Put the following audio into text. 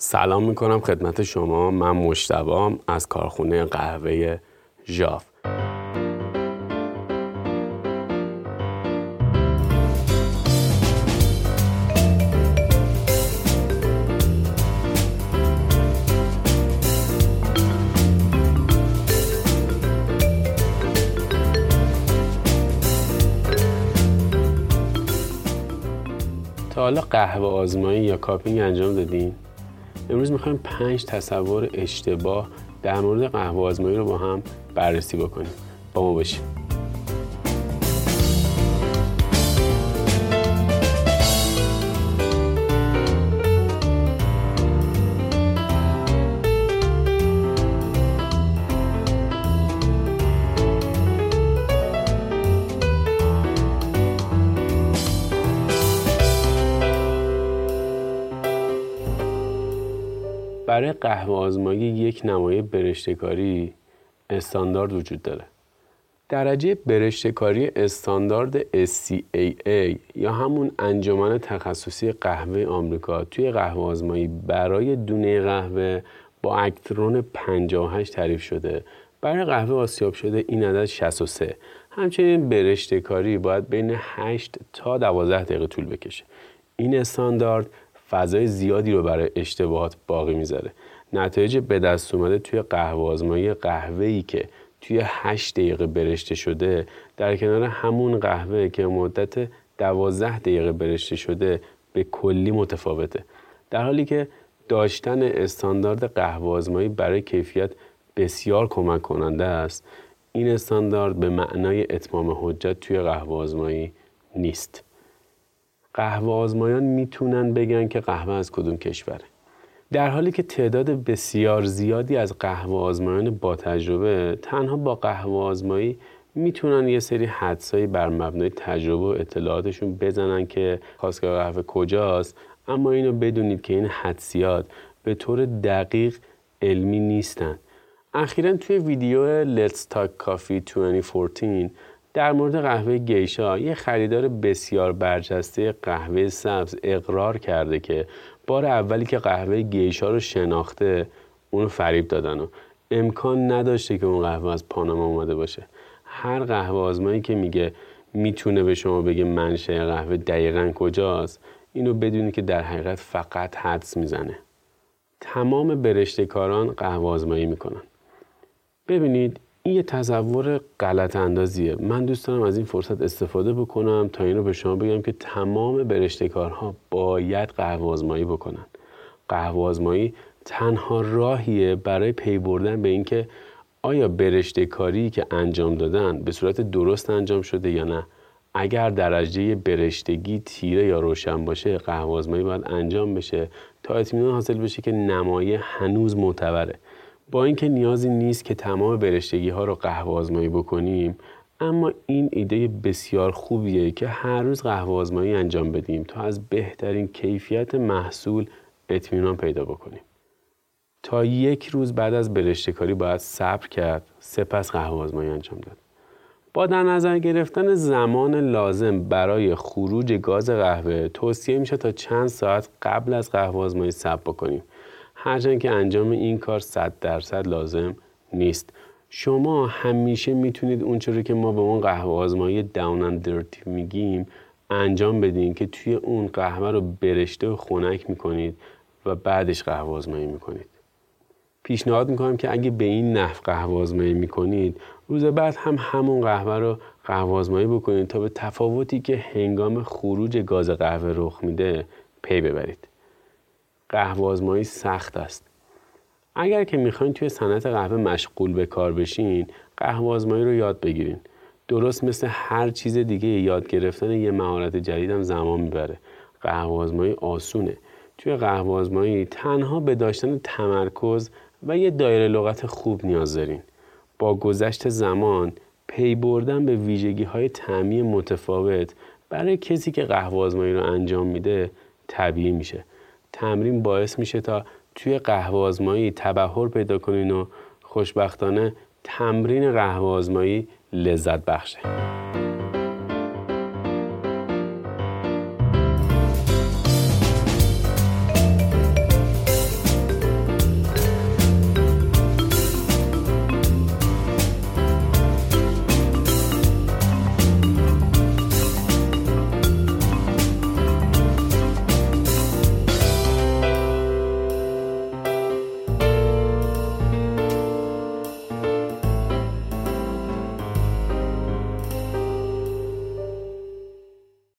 سلام می‌کنم خدمت شما من مشتبام از کارخونه قهوه ژاف تا حالا قهوه آزمایی یا کاپینگ انجام دادین؟ امروز می‌خوایم پنج تصور اشتباه در مورد قهوه آزمایی رو با هم بررسی بکنیم. با ما باشیم برای قهوه آزمایی یک نمایه برشتکاری استاندارد وجود داره. درجه برشتکاری استاندارد SCAA یا همون انجمن تخصصی قهوه آمریکا توی قهوه آزمایی برای دونه قهوه با اکترون 58 تعریف شده. برای قهوه آسیاب شده این عدد 63 همچنین برشتکاری باید بین 8 تا 12 دقیقه طول بکشه. این استاندارد فضای زیادی رو برای اشتباهات باقی می‌ذاره. نتایج به دست اومده توی قهوه آزمایی قهوه ای که توی 8 دقیقه برشته شده در کنار همون قهوه که مدت 12 دقیقه برشته شده به کلی متفاوته. در حالی که داشتن استاندارد قهوه آزمایی برای کیفیت بسیار کمک کننده است این استاندارد به معنای اتمام حجت توی قهوه آزمایی نیست. قهوه آزمایان می‌تونن بگن که قهوه از کدوم کشوره. در حالی که تعداد بسیار زیادی از قهوه آزمایان با تجربه تنها با قهوه آزمایی می‌تونن یه سری حدسایی بر مبنای تجربه و اطلاعاتشون بزنن که خواستگاه قهوه کجاست. اما اینو بدونید که این حدسیات به طور دقیق علمی نیستن. اخیرا توی ویدیو Let's Talk Coffee 2014 در مورد قهوه گیشا یه خریدار بسیار برجسته قهوه سبز اقرار کرده که بار اولی که قهوه گیشا رو شناخته اونو فریب دادن و امکان نداشته که اون قهوه از پاناما اومده باشه. هر قهوه آزمایی که میگه می‌تونه به شما بگه منشه قهوه دقیقا کجاست اینو بدونی که در حقیقت فقط حدس می‌زنه. تمام برشتکاران قهوه آزمایی می‌کنن. ببینید این یه تصور غلط اندازیه. من دوست دارم از این فرصت استفاده بکنم تا این رو به شما بگم که تمام برشتکارها باید قهوه آزمایی بکنن. قهوه آزمایی تنها راهیه برای پی بردن به اینکه آیا برشته کاری که انجام دادن به صورت درست انجام شده یا نه. اگر درجه برشتگی تیره یا روشن باشه قهوه آزمایی باید انجام بشه تا اطمینان حاصل بشه که نمایه هنوز معتبره. با اینکه نیازی نیست که تمام برشتگی ها رو قهوه آزمایی بکنیم اما این ایده بسیار خوبیه که هر روز قهوه آزمایی انجام بدیم تا از بهترین کیفیت محصول اطمینان پیدا بکنیم. تا یک روز بعد از برشتکاری باید صبر کرد سپس قهوه آزمایی انجام داد. با در نظر گرفتن زمان لازم برای خروج گاز قهوه توصیه میشه تا چند ساعت قبل از قهوه آزمایی صبر بکنیم. هرچند که انجام این کار صد درصد لازم نیست. شما همیشه می‌تونید اونچه که ما به اون قهوه آزمایی داون اند میگیم انجام بدین که توی اون قهوه رو برشته و خنک می‌کنید و بعدش قهوه آزمایی می‌کنید. پیشنهاد می‌کنم که اگه به این نحو قهوه آزمایی می‌کنید روز بعد هم همون قهوه رو قهوه آزمایی بکنید تا به تفاوتی که هنگام خروج گاز قهوه رخ میده پی ببرید. قهوه آزمایی سخت است. اگر که می‌خواین توی صنعت قهوه مشغول به کار بشین قهوه آزمایی رو یاد بگیرین. درست مثل هر چیز دیگه یاد گرفتن یه مهارت جدید هم زمان می‌بره. قهوه آزمایی آسونه. توی قهوه آزمایی تنها به داشتن تمرکز و یه دایره لغت خوب نیاز دارین. با گذشت زمان پی بردن به ویژگی های تعمی متفاوت برای کسی که قهوه آزمایی رو انجام میده طبیعی میشه. تمرین باعث میشه تا توی قهوه آزمایی تبهر پیدا کنین و خوشبختانه تمرین قهوه آزمایی لذت بخشه.